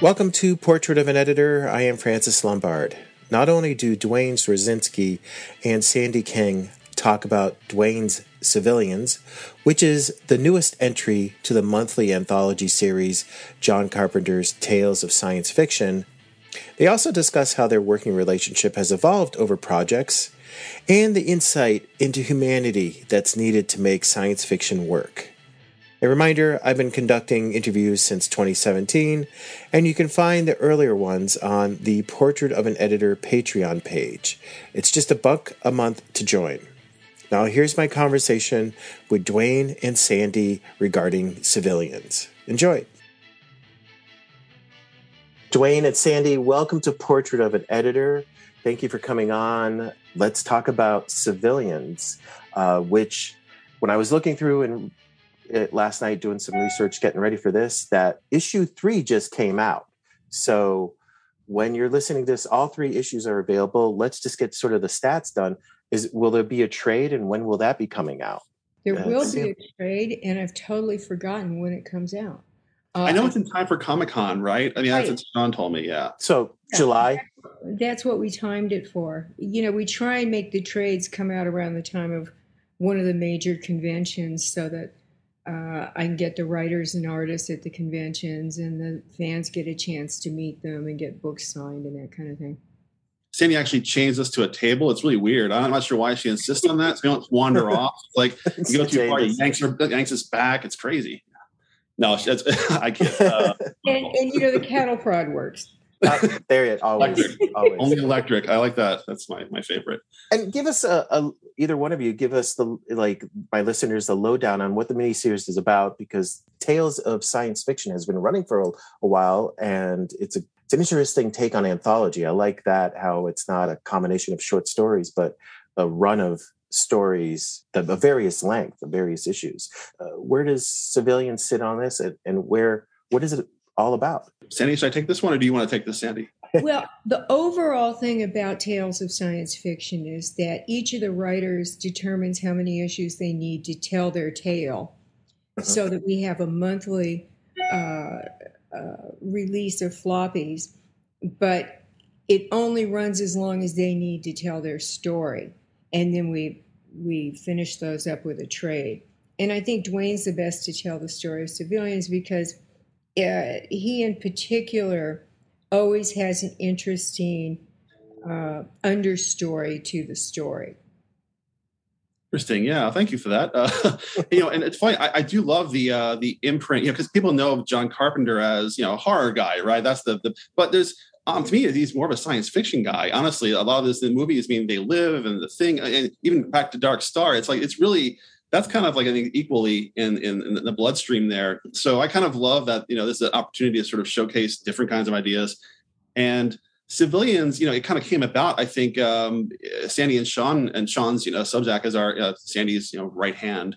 Welcome to Portrait of an Editor. I am Francis Lombard. Not only do Duane Swierczynski and Sandy King talk about Duane's Civilians, which is the newest entry to the monthly anthology series John Carpenter's Tales of Science Fiction, they also discuss how their working relationship has evolved over projects and the insight into humanity that's needed to make science fiction work. A reminder I've been conducting interviews since 2017, and you can find the earlier ones on the Portrait of an Editor Patreon page. It's just a buck a month to join. Now, here's my conversation with Duane and Sandy regarding civilians. Enjoy. Duane and Sandy, welcome to Portrait of an Editor. Thank you for coming on. Let's talk about civilians, uh, which, when I was looking through and last night doing some research, getting ready for this, that issue three just came out. So when you're listening to this, all three issues are available. Let's just get sort of the stats done. Is will there be a trade, and when will that be coming out? There uh, will be a trade, and I've totally forgotten when it comes out. Uh, I know it's in time for Comic Con, right? I mean, right. that's what Sean told me. Yeah. So July. That's what we timed it for. You know, we try and make the trades come out around the time of one of the major conventions, so that uh, I can get the writers and artists at the conventions, and the fans get a chance to meet them and get books signed and that kind of thing. Sandy actually chains us to a table. It's really weird. I'm not sure why she insists on that. So we don't wander off. Like you go too far, yanks her, yanks us back. It's crazy. No, that's I can't. Uh, and, and you know the cattle prod works. Uh, there it always, electric. always. Only electric. I like that. That's my my favorite. And give us a, a, either one of you give us the like my listeners the lowdown on what the miniseries is about because Tales of Science Fiction has been running for a, a while and it's a it's an interesting take on anthology. I like that how it's not a combination of short stories but a run of stories of various length, of various issues. Uh, where does civilians sit on this, and, and where what is it all about? Sandy, should I take this one, or do you want to take this, Sandy? well, the overall thing about Tales of Science Fiction is that each of the writers determines how many issues they need to tell their tale, uh-huh. so that we have a monthly uh, uh, release of floppies, but it only runs as long as they need to tell their story and then we we finish those up with a trade. And I think Duane's the best to tell the story of civilians because uh, he, in particular, always has an interesting uh, understory to the story. Interesting. Yeah. Thank you for that. Uh, you know, and it's funny. I, I do love the uh, the imprint. You know, because people know John Carpenter as you know a horror guy, right? That's the the. But there's um, to me, he's more of a science fiction guy. Honestly, a lot of this in movies mean they live and the thing, and even back to Dark Star, it's like it's really that's kind of like I think equally in, in, in the bloodstream there. So I kind of love that you know this is an opportunity to sort of showcase different kinds of ideas and civilians. You know, it kind of came about. I think um, Sandy and Sean and Sean's you know Substack is our uh, Sandy's you know right hand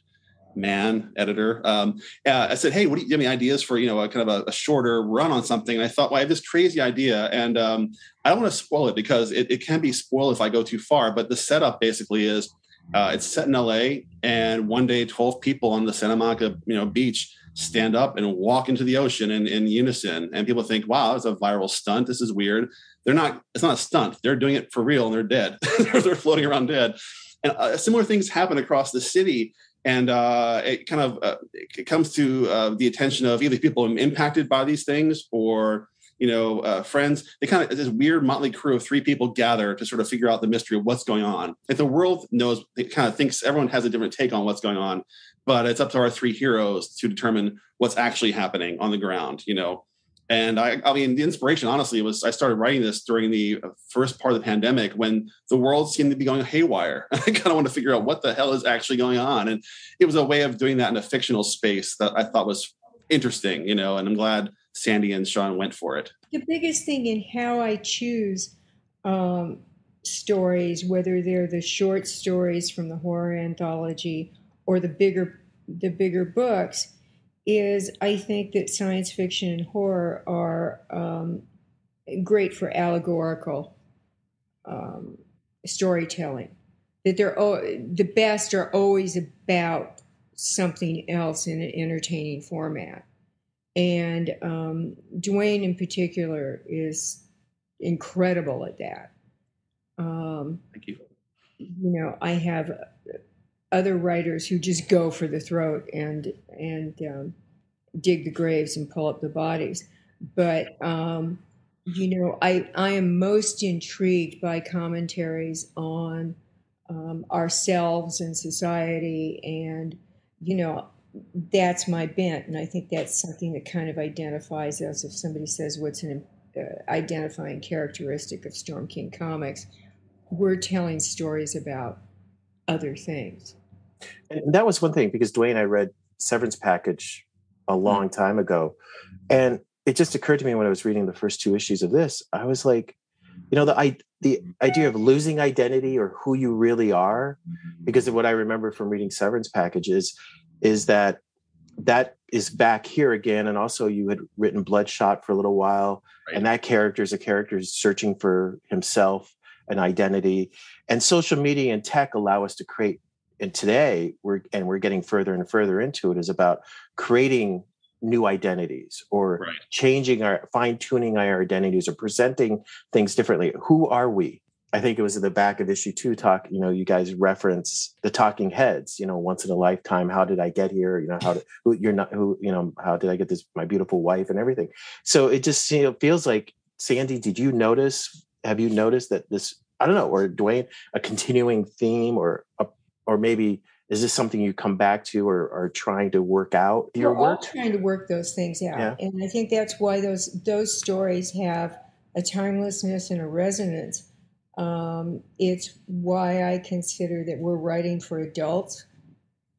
man editor um, uh, i said hey what do you, have any ideas for you know a kind of a, a, shorter run on something and i thought well i have this crazy idea and um, i don't want to spoil it because it, it, can be spoiled if i go too far but the setup basically is uh, it's set in la and one day 12 people on the santa monica you know beach stand up and walk into the ocean in, in unison. And people think wow it's a viral stunt. This is weird. They're not it's not a stunt. They're doing it for real and they're dead. They're floating around dead. And uh, similar things happen across the city and uh, it kind of uh, it comes to uh, the attention of either people impacted by these things or you know uh, friends they kind of this weird motley crew of three people gather to sort of figure out the mystery of what's going on if the world knows it kind of thinks everyone has a different take on what's going on but it's up to our three heroes to determine what's actually happening on the ground you know and I, I mean, the inspiration, honestly, was I started writing this during the first part of the pandemic when the world seemed to be going haywire. I kind of want to figure out what the hell is actually going on. And it was a way of doing that in a fictional space that I thought was interesting, you know, and I'm glad Sandy and Sean went for it. The biggest thing in how I choose um, stories, whether they're the short stories from the horror anthology or the bigger the bigger books, is I think that science fiction and horror are um, great for allegorical um, storytelling. That they're the best are always about something else in an entertaining format. And um, Duane, in particular, is incredible at that. Um, Thank you. You know, I have other writers who just go for the throat and and um, dig the graves and pull up the bodies. But um, you know, I I am most intrigued by commentaries on um, ourselves and society, and you know, that's my bent, and I think that's something that kind of identifies us. If somebody says what's an uh, identifying characteristic of Storm King comics, we're telling stories about other things. And that was one thing because Duane, I read Severance Package a mm-hmm. long time ago, and it just occurred to me when I was reading the first two issues of this. I was like, you know, the I, the idea of losing identity or who you really are, because of what I remember from reading Severance Package is, is that that is back here again. And also, you had written Bloodshot for a little while, right. and that character is a character searching for himself, an identity. And social media and tech allow us to create and today we're and we're getting further and further into it is about creating new identities or right. changing our fine tuning our identities or presenting things differently who are we i think it was at the back of issue two talk you know you guys reference the talking heads you know once in a lifetime how did i get here you know how did who you're not who you know how did i get this my beautiful wife and everything so it just you know, feels like sandy did you notice have you noticed that this i don't know or duane a continuing theme or a or maybe is this something you come back to or are trying to work out your We're work? all trying to work those things out. Yeah. And I think that's why those those stories have a timelessness and a resonance. Um, it's why I consider that we're writing for adults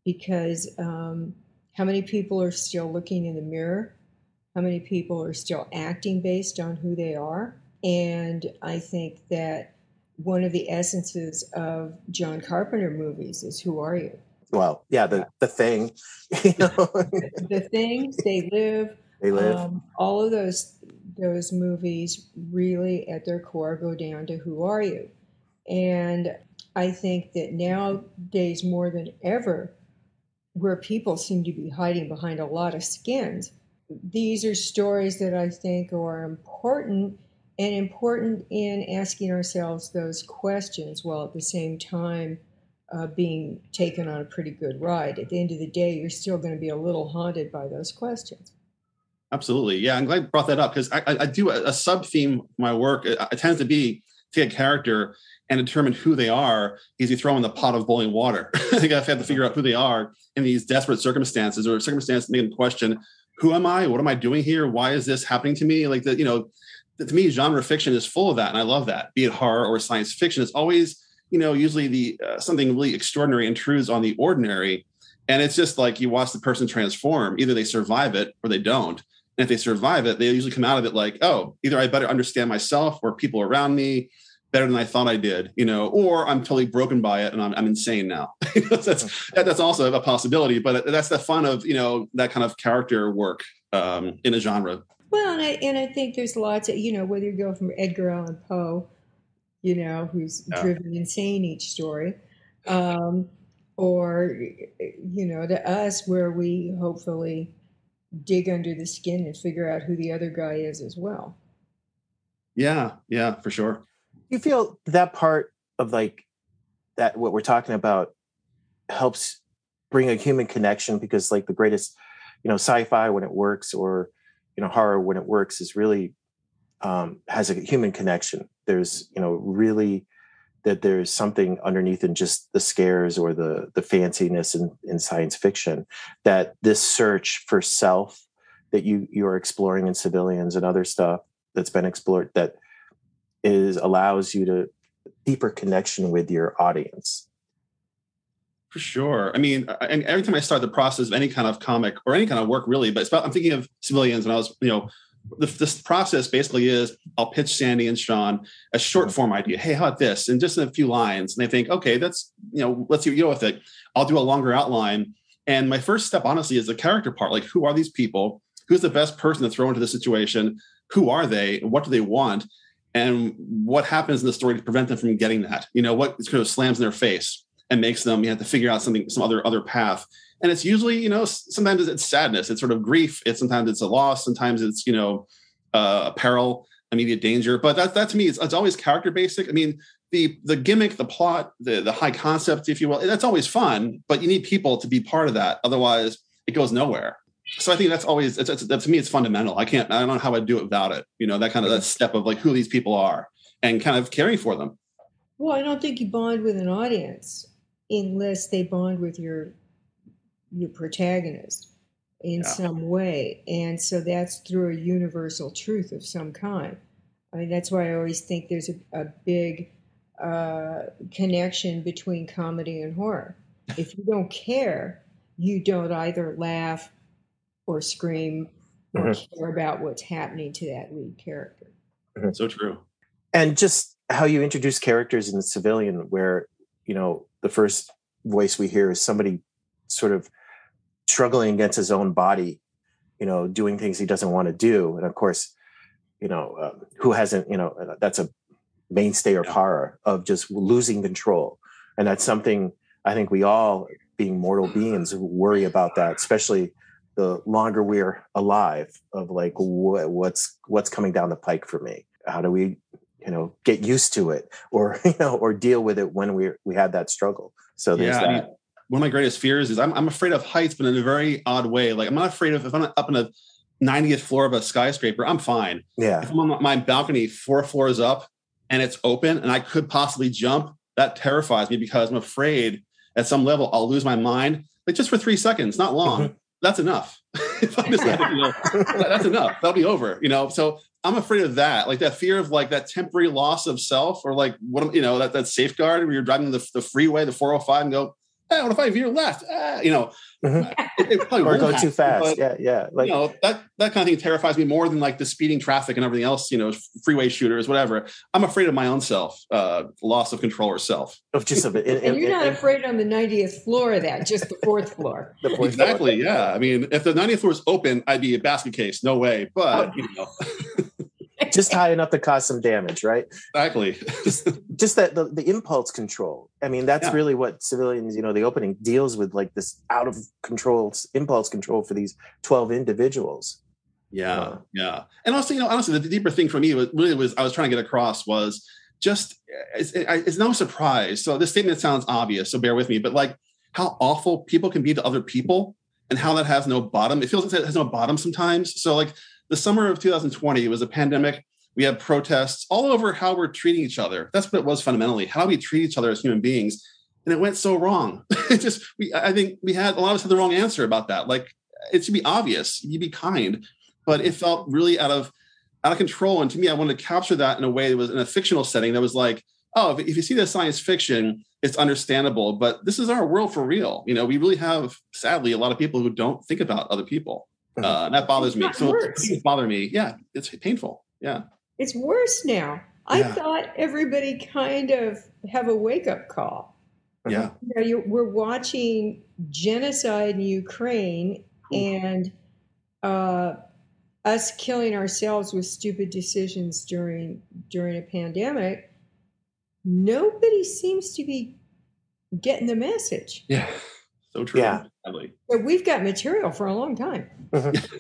because um, how many people are still looking in the mirror? How many people are still acting based on who they are? And I think that one of the essences of John Carpenter movies is Who Are You? Well, yeah, the, the thing. You know? the thing, They Live. They Live. Um, all of those those movies really at their core go down to Who Are You? And I think that nowadays more than ever, where people seem to be hiding behind a lot of skins, these are stories that I think are important and important in asking ourselves those questions while at the same time uh, being taken on a pretty good ride. At the end of the day, you're still going to be a little haunted by those questions. Absolutely. Yeah, I'm glad you brought that up because I, I, do a, a sub theme my work. It, it, tends to be take a character and determine who they are is you throw in the pot of boiling water. I think I've to figure out who they are in these desperate circumstances or circumstances make them question, who am I? What am I doing here? Why is this happening to me? Like that, you know, to me, genre fiction is full of that, and I love that. Be it horror or science fiction, it's always you know usually the uh, something really extraordinary intrudes on the ordinary, and it's just like you watch the person transform. Either they survive it or they don't. And if they survive it, they usually come out of it like, oh, either I better understand myself or people around me better than I thought I did, you know, or I'm totally broken by it and I'm, I'm insane now. that's that, that's also a possibility, but that's the fun of you know that kind of character work um, in a genre. Well, and I, and I think there's lots of, you know, whether you go from Edgar Allan Poe, you know, who's yeah. driven insane each story, um, or, you know, to us, where we hopefully dig under the skin and figure out who the other guy is as well. Yeah, yeah, for sure. You feel that part of like that, what we're talking about helps bring a human connection because, like, the greatest, you know, sci fi when it works or, you know horror when it works is really um, has a human connection there's you know really that there's something underneath in just the scares or the the fanciness in, in science fiction that this search for self that you you're exploring in civilians and other stuff that's been explored that is allows you to deeper connection with your audience for sure. I mean, and every time I start the process of any kind of comic or any kind of work, really, but about, I'm thinking of civilians. When I was, you know, the, this process basically is I'll pitch Sandy and Sean a short form idea. Hey, how about this? And just in a few lines, and they think, okay, that's you know, let's see what you go with it. I'll do a longer outline. And my first step, honestly, is the character part. Like, who are these people? Who's the best person to throw into the situation? Who are they? What do they want? And what happens in the story to prevent them from getting that? You know, what kind of slams in their face? and makes them you have to figure out something some other other path and it's usually you know sometimes it's sadness, it's sort of grief, it's sometimes it's a loss, sometimes it's you know uh, peril, immediate danger. But that that to me, it's, it's always character basic. I mean, the the gimmick, the plot, the the high concept, if you will, that's always fun. But you need people to be part of that, otherwise it goes nowhere. So I think that's always it's, it's, to me it's fundamental. I can't I don't know how I'd do it without it. You know that kind of that step of like who these people are and kind of caring for them. Well, I don't think you bond with an audience unless they bond with your your protagonist in yeah. some way. And so that's through a universal truth of some kind. I mean, that's why I always think there's a, a big uh, connection between comedy and horror. If you don't care, you don't either laugh or scream or mm-hmm. care about what's happening to that lead character. Mm-hmm. So true. And just how you introduce characters in the civilian, where, you know, the first voice we hear is somebody sort of struggling against his own body, you know, doing things he doesn't want to do. And of course, you know, uh, who hasn't, you know, uh, that's a mainstay of horror of just losing control. And that's something I think we all, being mortal beings, worry about that, especially the longer we're alive of like wh- what's what's coming down the pike for me how do we you know get used to it or you know or deal with it when we we had that struggle so there's yeah, that I mean, one of my greatest fears is I'm, I'm afraid of heights, but in a very odd way. Like I'm not afraid of if I'm up in a 90th floor of a skyscraper, I'm fine. Yeah. If I'm on my balcony four floors up and it's open and I could possibly jump, that terrifies me because I'm afraid at some level I'll lose my mind. Like just for three seconds, not long. Mm-hmm. That's enough. yeah. you know, that's enough. That'll be over. You know, so I'm afraid of that, like that fear of like that temporary loss of self, or like what you know that that safeguard where you're driving the, the freeway, the 405, and go, hey, what if I veer left? Ah, you know, mm-hmm. it, it or go happen, too fast. yeah, yeah. Like, you know, that that kind of thing terrifies me more than like the speeding traffic and everything else. You know, freeway shooters, whatever. I'm afraid of my own self, uh, loss of control or self. Of just of it. and you're not afraid on the 90th floor of that, just the fourth floor. the fourth exactly. Floor. Yeah. I mean, if the 90th floor is open, I'd be a basket case. No way. But oh. you know. just high enough to cause some damage, right? Exactly. just, just that the, the impulse control. I mean, that's yeah. really what civilians, you know, the opening deals with like this out of control impulse control for these 12 individuals. Yeah. Uh, yeah. And also, you know, honestly, the deeper thing for me was really was I was trying to get across was just it's, it's no surprise. So this statement sounds obvious, so bear with me, but like how awful people can be to other people and how that has no bottom. It feels like it has no bottom sometimes. So like the summer of 2020 was a pandemic. We had protests all over how we're treating each other. That's what it was fundamentally. How we treat each other as human beings. And it went so wrong. it just we I think we had a lot of us had the wrong answer about that. Like it should be obvious. You be kind. But it felt really out of out of control. And to me, I wanted to capture that in a way that was in a fictional setting that was like, oh, if, you see the science fiction, it's understandable. But this is our world for real. You know, we really have, sadly, a lot of people who don't think about other people. Uh, that bothers me. So it bother me. Yeah, it's painful. Yeah, it's worse now. I yeah. thought everybody kind of have a wake up call. Yeah, you know, you, we're watching genocide in Ukraine and uh, us killing ourselves with stupid decisions during during a pandemic. Nobody seems to be getting the message. Yeah, so true. Yeah. So we've got material for a long time. Mm-hmm.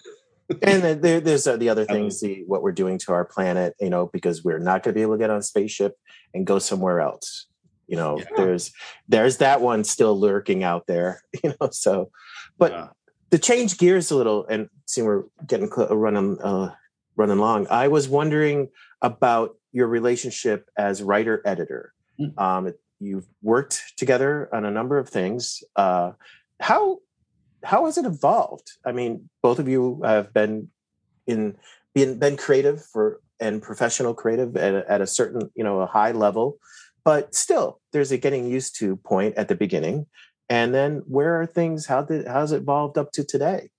and there, there's uh, the other things, the, what we're doing to our planet, you know, because we're not going to be able to get on a spaceship and go somewhere else. You know, yeah. there's there's that one still lurking out there. You know, so, but yeah. to change gears a little and see we're getting cl- uh, running uh, running long. I was wondering about your relationship as writer editor. Mm. Um, you've worked together on a number of things. Uh, how how has it evolved? I mean, both of you have been in been been creative for and professional creative at a, at a certain you know a high level, but still there's a getting used to point at the beginning, and then where are things? How did how's it evolved up to today?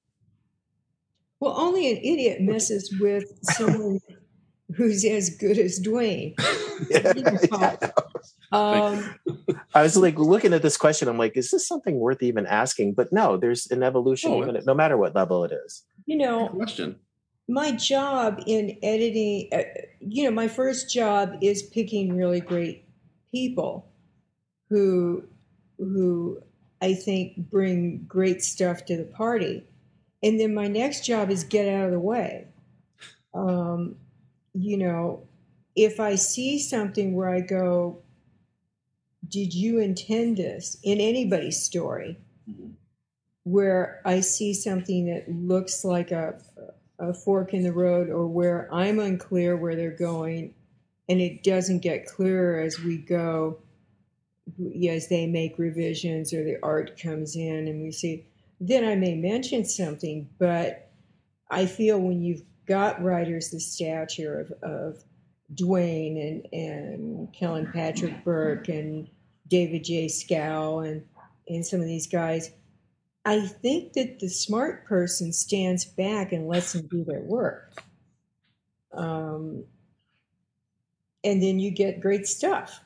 Well, only an idiot messes with someone who's as good as Duane. yeah, um, I was like looking at this question. I'm like, is this something worth even asking? But no, there's an evolution, oh, even no matter what level it is. You know, question. My job in editing, uh, you know, my first job is picking really great people who who I think, bring great stuff to the party. And then my next job is get out of the way. Um, you know, if I see something where I go, did you intend this in anybody's story? Mm-hmm. Where I see something that looks like a, a fork in the road, or where I'm unclear where they're going, and it doesn't get clearer as we go, as they make revisions or the art comes in, and we see, then I may mention something. But I feel when you've got writers the stature of, of Duane and, and Kealan Patrick Burke and David J. Skal and, and some of these guys, I think that the smart person stands back and lets them do their work. Um, and then you get great stuff.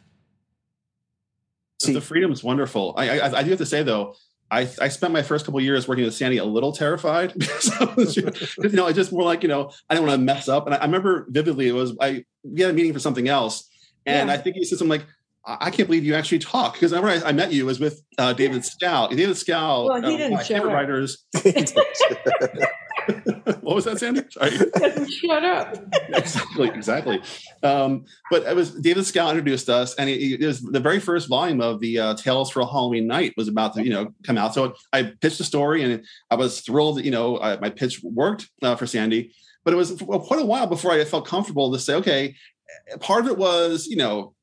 See, the freedom is wonderful. I, I, I do have to say though, I, I spent my first couple years working with Sandy a little terrified because you know I just more like you know I do not want to mess up and I, I, remember vividly it was I we had a meeting for something else and yeah. I think he said something like I can't believe you actually talk because I, I met you was with uh, David Skal. David Skal, well, he didn't uh, show writers. what was that, Sandy? Sorry. Shut up. exactly, exactly. Um, but it was David Skal introduced us, and it, it was the very first volume of the uh, Tales for a Halloween Night was about to you know come out. So I pitched a story, and I was thrilled that you know I, my pitch worked uh, for Sandy. But it was quite a while before I felt comfortable to say, okay. Part of it was, you know,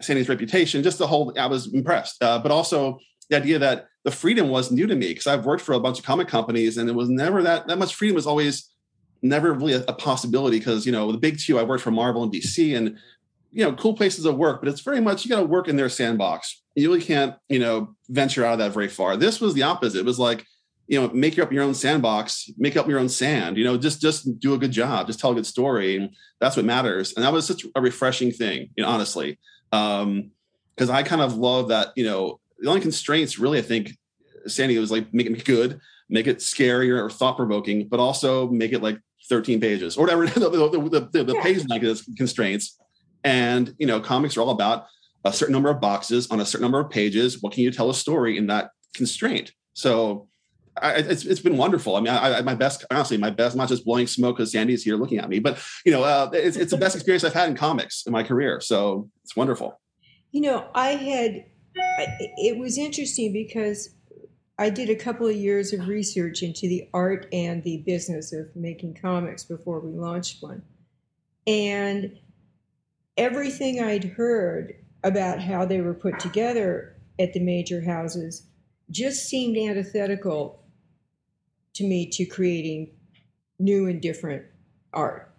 Sandy's reputation, just the whole, I was impressed. Uh, but also the idea that the freedom was new to me because I've worked for a bunch of comic companies and it was never that, that much freedom was always never really a, a possibility because, you know, the big two, I worked for Marvel and DC and, you know, cool places of work, but it's very much, you got to work in their sandbox. You really can't, you know, venture out of that very far. This was the opposite. It was like, you know, make up your own sandbox, make up your own sand, you know, just, just do a good job, just tell a good story. And that's what matters. And that was such a refreshing thing, you know, honestly um because i kind of love that you know the only constraints really i think sandy was like make it good make it scarier or thought-provoking but also make it like 13 pages or whatever the, the, the, yeah. page like constraints. And you know comics are all about a certain number of boxes on a certain number of pages. What can you tell a story in that constraint? So I, it's, it's been wonderful. I mean, I, I, my best, honestly, my best, not just blowing smoke because Sandy is here looking at me, but you know, uh, it's, it's the best experience I've had in comics in my career. So it's wonderful. You know, I had, it was interesting because I did a couple of years of research into the art and the business of making comics before we launched one. And everything I'd heard about how they were put together at the major houses just seemed antithetical to me to creating new and different art.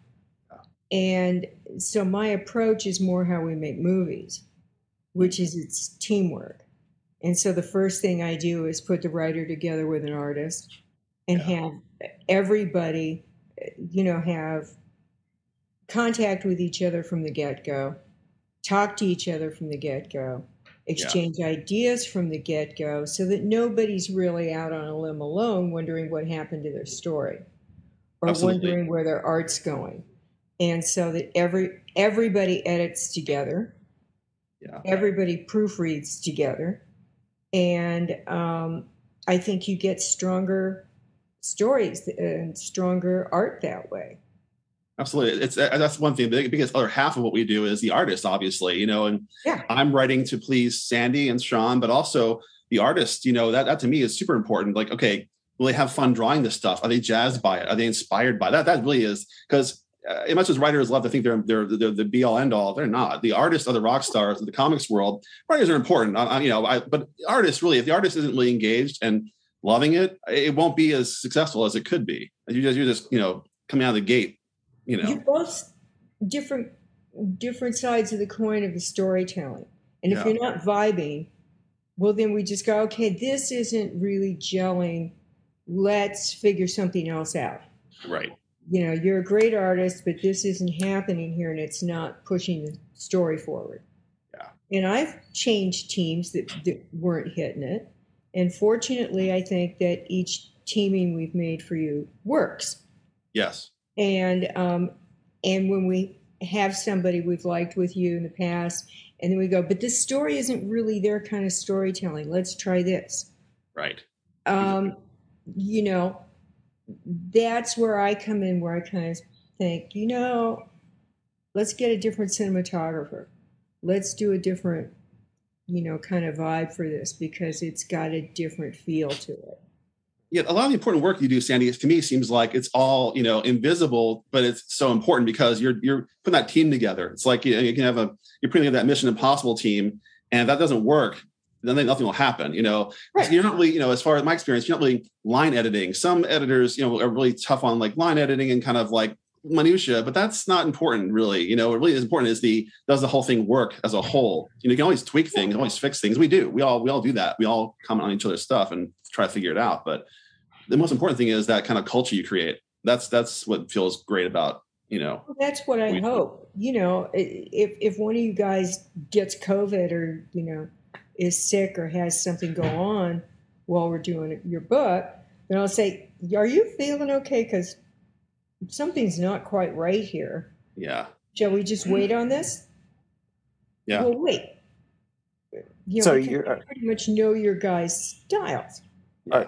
And so my approach is more how we make movies, which is it's teamwork. And so the first thing I do is put the writer together with an artist and yeah. have everybody, you know, have contact with each other from the get go, talk to each other from the get go, exchange yeah. ideas from the get go so that nobody's really out on a limb alone wondering what happened to their story or Absolutely. wondering where their art's going. And so that every everybody edits together. Yeah. Everybody proofreads together. And um, I think you get stronger stories and stronger art that way absolutely it's uh, that's one thing the biggest other half of what we do is the artist obviously you know and yeah. i'm writing to please sandy and sean but also the artist you know that, that to me is super important like okay will they have fun drawing this stuff are they jazzed by it are they inspired by that that really is because uh, as much as writers love to think they're, they're, they're the be all end all, they're not. The artists are the rock stars of the comics world. Writers are important, I, I, you know. I, but artists really, if the artist isn't really engaged and loving it, it won't be as successful as it could be. You just, you just, you know, coming out of the gate you know. you're both different different sides of the coin of the storytelling. And if you're not vibing well then we just go okay this isn't really gelling. Let's figure something else out. Right. You know you're a great artist but this isn't happening here and it's not pushing the story forward. Yeah. And i've changed teams that, that weren't hitting it. And fortunately i think that each teaming we've made for you works. Yes and um, and when we have somebody we've liked with you in the past, and then we go, but this story isn't really their kind of storytelling. Let's try this. Right. Um, you know, that's where I come in, where I kind of think, you know, let's get a different cinematographer. Let's do a different, you know, kind of vibe for this because it's got a different feel to it. Yeah, a lot of the important work you do, Sandy, to me seems like it's all you know invisible, but it's so important because you're you're putting that team together. It's like you, know, you can have a you're putting together that Mission Impossible team, and if that doesn't work, then nothing will happen. You know, right. you're not really, you know, as far as my experience, you're not really line editing. Some editors, you know, are really tough on like line editing and kind of like minutia, but that's not important really. You know, what really is important is the does the whole thing work as a whole. You know, you can always tweak things, always fix things. We do. We all we all do that. We all comment on each other's stuff and try to figure it out. But the most important thing is that kind of culture you create. That's that's what feels great about you know. Well, that's what I hope. You know, if if one of you guys gets COVID or you know is sick or has something go on while we're doing your book, then I'll say, "Are you feeling okay?" Because something's not quite right here. Yeah. Shall we just wait on this? Yeah. Well, wait. You know, so you pretty much know your guys' styles. Uh,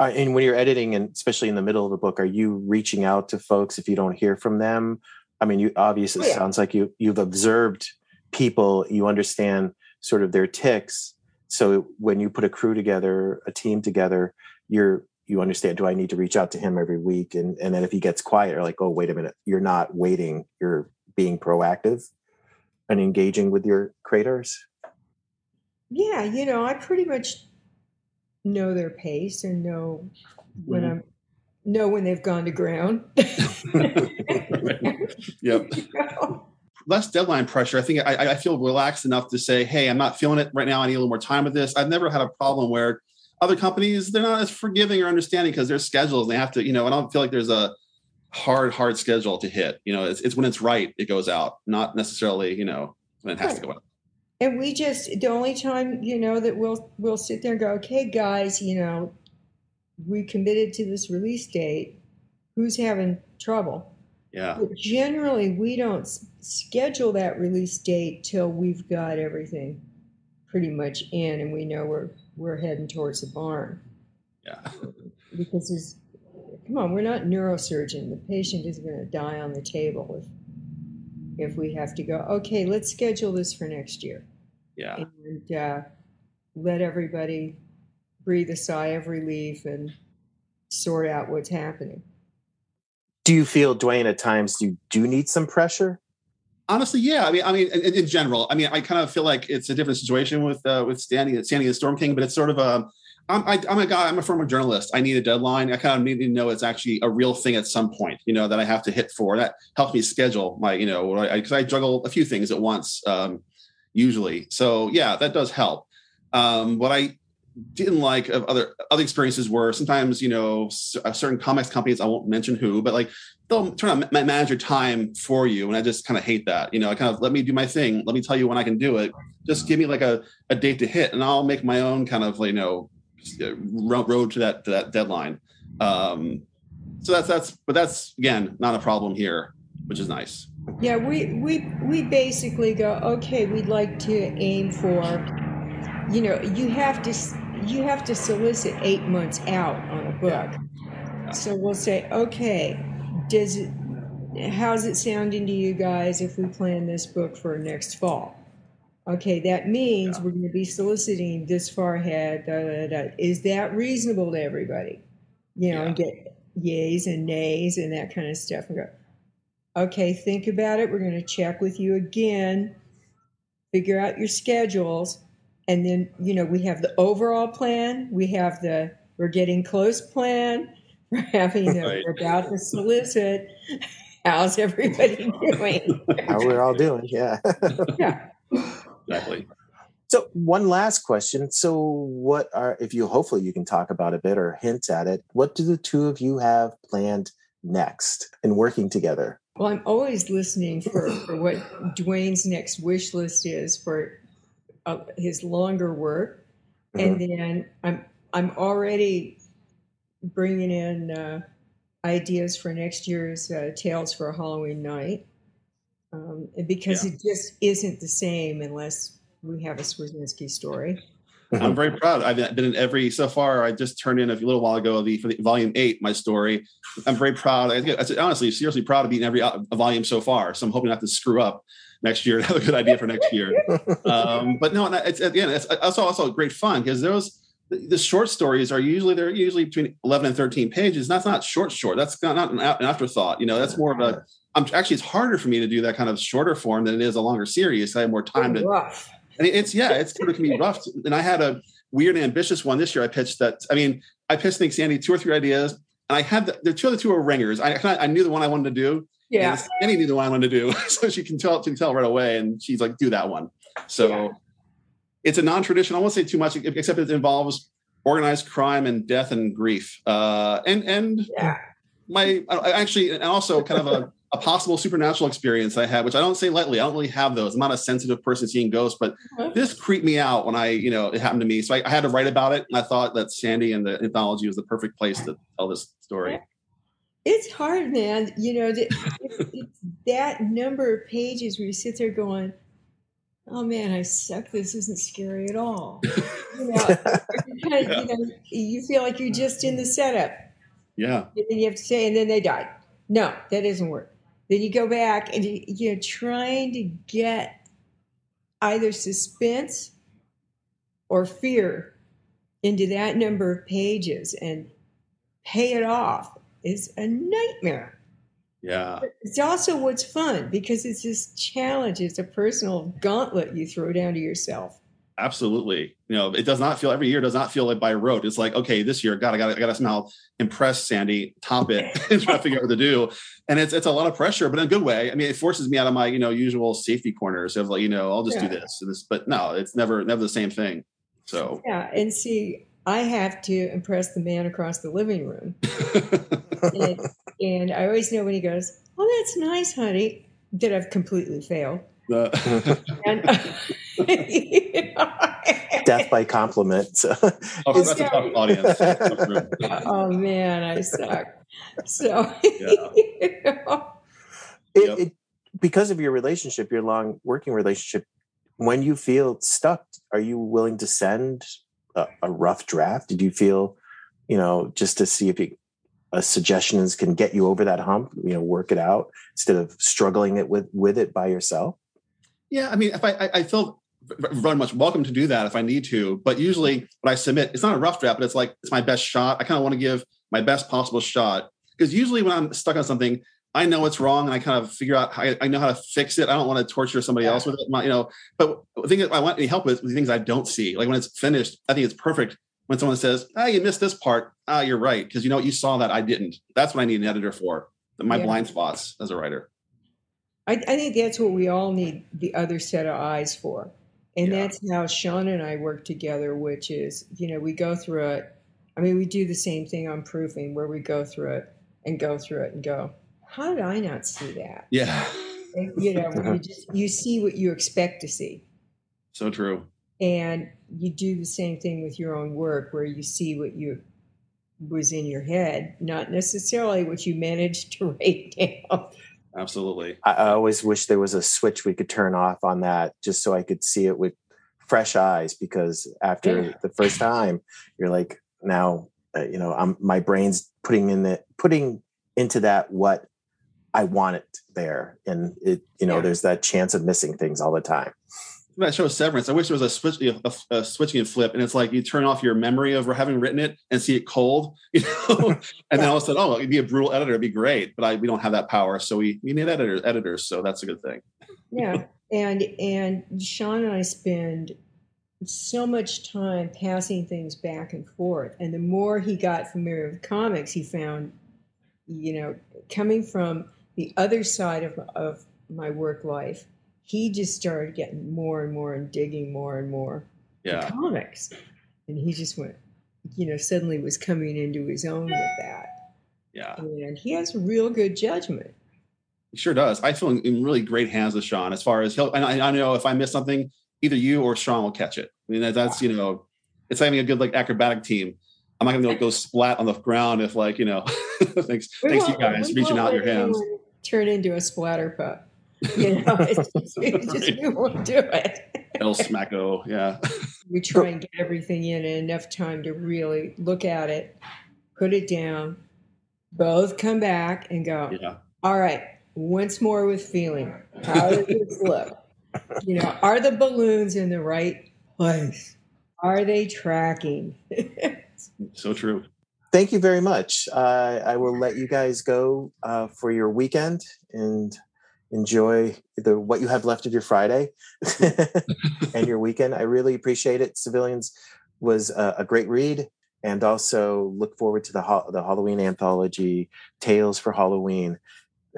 uh, and when you're editing, and especially in the middle of a book, are you reaching out to folks if you don't hear from them? I mean, you obviously oh, yeah. sounds like you you've observed people, you understand sort of their ticks. So when you put a crew together, a team together, you're you understand do i need to reach out to him every week? And and then if he gets quiet you're like oh wait a minute you're not waiting you're being proactive and engaging with your creators? Yeah you know i pretty much know their pace and know when mm-hmm. i'm know when they've gone to ground. Yep. You know? less deadline pressure. I think I, I feel relaxed enough to say hey i'm not feeling it right now. I need a little more time with this. I've never had a problem where other companies they're not as forgiving or understanding because their schedules they have to you know i don't feel like there's a hard hard schedule to hit. You know it's, it's when it's right it goes out not necessarily you know when it has to go out. And we just the only time you know that we'll we'll sit there and go okay guys you know we committed to this release date. Who's having trouble? Yeah. But generally we don't schedule that release date till we've got everything pretty much in and we know we're we're heading towards the barn. Yeah. because there's, come on, we're not neurosurgeon. The patient is going to die on the table if if we have to go. Okay, let's schedule this for next year. Yeah. And uh, let everybody breathe a sigh of relief and sort out what's happening. Do you feel, Duane, at times you do need some pressure? Honestly, yeah. I mean, I mean, in, in, general, I mean, I kind of feel like it's a different situation with uh, with standing standing the Storm King, but it's sort of a. I'm, I, I'm a guy. I'm a former journalist. I need a deadline. I kind of need to know it's actually a real thing at some point. You know that I have to hit for. That helps me schedule my. You know, because I, I, juggle a few things at once, um, usually. So yeah, that does help. Um, what I didn't like of other other experiences were sometimes you know certain comics companies I won't mention who, but like they'll turn on manage your time for you, and I just kind of hate that. You know, I kind of let me do my thing. Let me tell you when I can do it. Just give me like a, a date to hit, and I'll make my own kind of you know road to that to that deadline. Um, so that's that's but that's again not a problem here, which is nice. Yeah, we we we basically go okay. We'd like to aim for, you know, you have to you have to solicit eight months out on a book. Yeah. So we'll say, okay, does it, how's it sounding to you guys if we plan this book for next fall? Okay, that means yeah. we're going to be soliciting this far ahead. Da, da, da. Is that reasonable to everybody? You know, yeah. and get yays and nays and that kind of stuff. And go, okay, think about it. We're going to check with you again, figure out your schedules, and then you know we have the overall plan we have the we're getting close plan we're having the, right. we're about to solicit. How's everybody doing? How we're all doing yeah. Yeah. Exactly. So one last question. So what are if you hopefully you can talk about a bit or hint at it what do the two of you have planned next in working together? Well i'm always listening for, for what duane's next wish list is for uh, his longer work, mm-hmm. and then I'm I'm already bringing in uh, ideas for next year's uh, Tales for a Halloween Night, um, because yeah. it just isn't the same unless we have a Swierczynski story. Mm-hmm. I'm very proud. I've been in every so far. I just turned in a little while ago the for the volume eight, my story. I'm very proud. I, I honestly, seriously proud of being every uh, volume so far. So I'm hoping not to screw up next year. Have a good idea for next year. Um, but no, it's again, it's also also great fun because those the short stories are usually they're usually between 11 and 13 pages. That's not short, short. That's not, not an afterthought. You know, that's more of a. I'm actually it's harder for me to do that kind of shorter form than it is a longer series. I have more time to. And it's yeah, it's sort of can be rough. And I had a weird ambitious one this year. I pitched that. I mean, I pitched think Sandy two or three ideas, and I had the, the two of the two were ringers. I I knew the one I wanted to do. Yeah. and Sandy knew the one I wanted to do, so she can tell to tell right away, and she's like, do that one. So. Yeah. It's a non-traditional. I won't say too much, except it involves organized crime and death and grief. Uh, and and yeah. my I actually and also kind of a, a possible supernatural experience I had, which I don't say lightly. I don't really have those. I'm not a sensitive person seeing ghosts, but uh-huh. this creeped me out when I, you know, it happened to me. So I, I, had to write about it, and I thought that Sandy and the anthology was the perfect place to tell this story. It's hard, man. You know, it's, it's that number of pages where you sit there going, oh man, I suck. This isn't scary at all. you, know, you, know, you feel like you're just in the setup. Yeah. And then you have to say, and then they died. No, that doesn't work. Then you go back and you, you're trying to get either suspense or fear into that number of pages and pay it off is a nightmare. Yeah. It's also what's fun because it's this challenge. It's a personal gauntlet you throw down to yourself. Absolutely. You know, it does not feel every year does not feel like by rote. It's like, okay, this year, God, I got I gotta somehow impress Sandy, top it, and try to figure out what to do. And it's it's a lot of pressure, but in a good way. I mean, it forces me out of my, you know, usual safety corners of like, you know, I'll just yeah. do this and this, but no, it's never never the same thing. So yeah, and see, I have to impress the man across the living room. and, and, I always know when he goes, Oh, that's nice, honey, that I've completely failed. Uh. and, Death by compliment. So. Oh, that's a tough audience. oh, man, I suck. So, yeah. it, yep. it, because of your relationship, your long working relationship, when you feel stuck, are you willing to send a, a rough draft? Did you feel, you know, just to see if you, a suggestions can get you over that hump, you know, work it out instead of struggling it with with it by yourself? Yeah, I mean, if I I, I feel very much welcome to do that if I need to, but usually when I submit, it's not a rough draft, but it's like it's my best shot. I kind of want to give my best possible shot because usually when I'm stuck on something, I know it's wrong and I kind of figure out how I, I know how to fix it. I don't want to torture somebody else with it, you know. But the thing that I want any help with, the things I don't see, like when it's finished, I think it's perfect. When someone says, "Ah, oh, you missed this part," ah, oh, you're right because you know you saw that I didn't. That's what I need an editor for. My yeah. blind spots as a writer. I, I, think that's what we all need the other set of eyes for, and yeah. that's how Sean and I work together. Which is, you know, we go through it. I mean, we do the same thing on proofing, where we go through it and go through it and go how did I not see that? Yeah. you know, you just you see what you expect to see. So true. And you do the same thing with your own work where you see what you was in your head, not necessarily what you managed to write down. Absolutely. I, I always wish there was a switch we could turn off on that just so I could see it with fresh eyes because after yeah. the first time you're like now uh, you know I'm my brain's putting in the putting into that what I want it there. And it, you know, yeah. there's that chance of missing things all the time. That show Severance. I wish there was a, switch, a, a, switching and flip, and it's like you turn off your memory of having written it and see it cold, you know, and then all of a sudden, oh, it'd be a brutal editor, it'd be great, but I, we don't have that power, so we, we need editors, editors, so that's a good thing. yeah, and and Sean and I spend so much time passing things back and forth, and the more he got familiar with comics, he found, you know, coming from the other side of, of my work life, he just started getting more and more and digging more and more yeah. comics. And he just went, you know, suddenly was coming into his own with that. Yeah. And he has real good judgment. He sure does. I feel in, really great hands with Sean as far as he'll, and I, I, know if I miss something, either you or Sean will catch it. I mean, that's, you know, it's having a good like acrobatic team. I'm not going to go splat on the ground if like, you know, thanks, thanks you guys reaching out your hands turn into a splatter pup. You know, it's just, it's just right. we won't do it. El Smacko, yeah. we try and get everything in in enough time to really look at it, put it down, both come back and go, Yeah. all right, once more with feeling. How does this look? You know, are the balloons in the right place? Are they tracking? So true. Thank you very much. Uh, I will let you guys go uh, for your weekend and enjoy the what you have left of your Friday and your weekend. I really appreciate it. Civilians was a, a great read, and also look forward to the ho- the Halloween anthology, Tales for Halloween,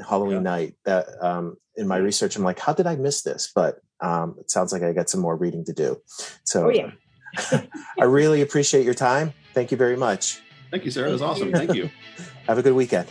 Halloween Yeah. night. That um, in my research, I'm like, how did I miss this? But um, it sounds like I got some more reading to do. So Oh, yeah. I really appreciate your time. Thank you very much. Thank you, Sarah. It was awesome. Thank you. Have a good weekend.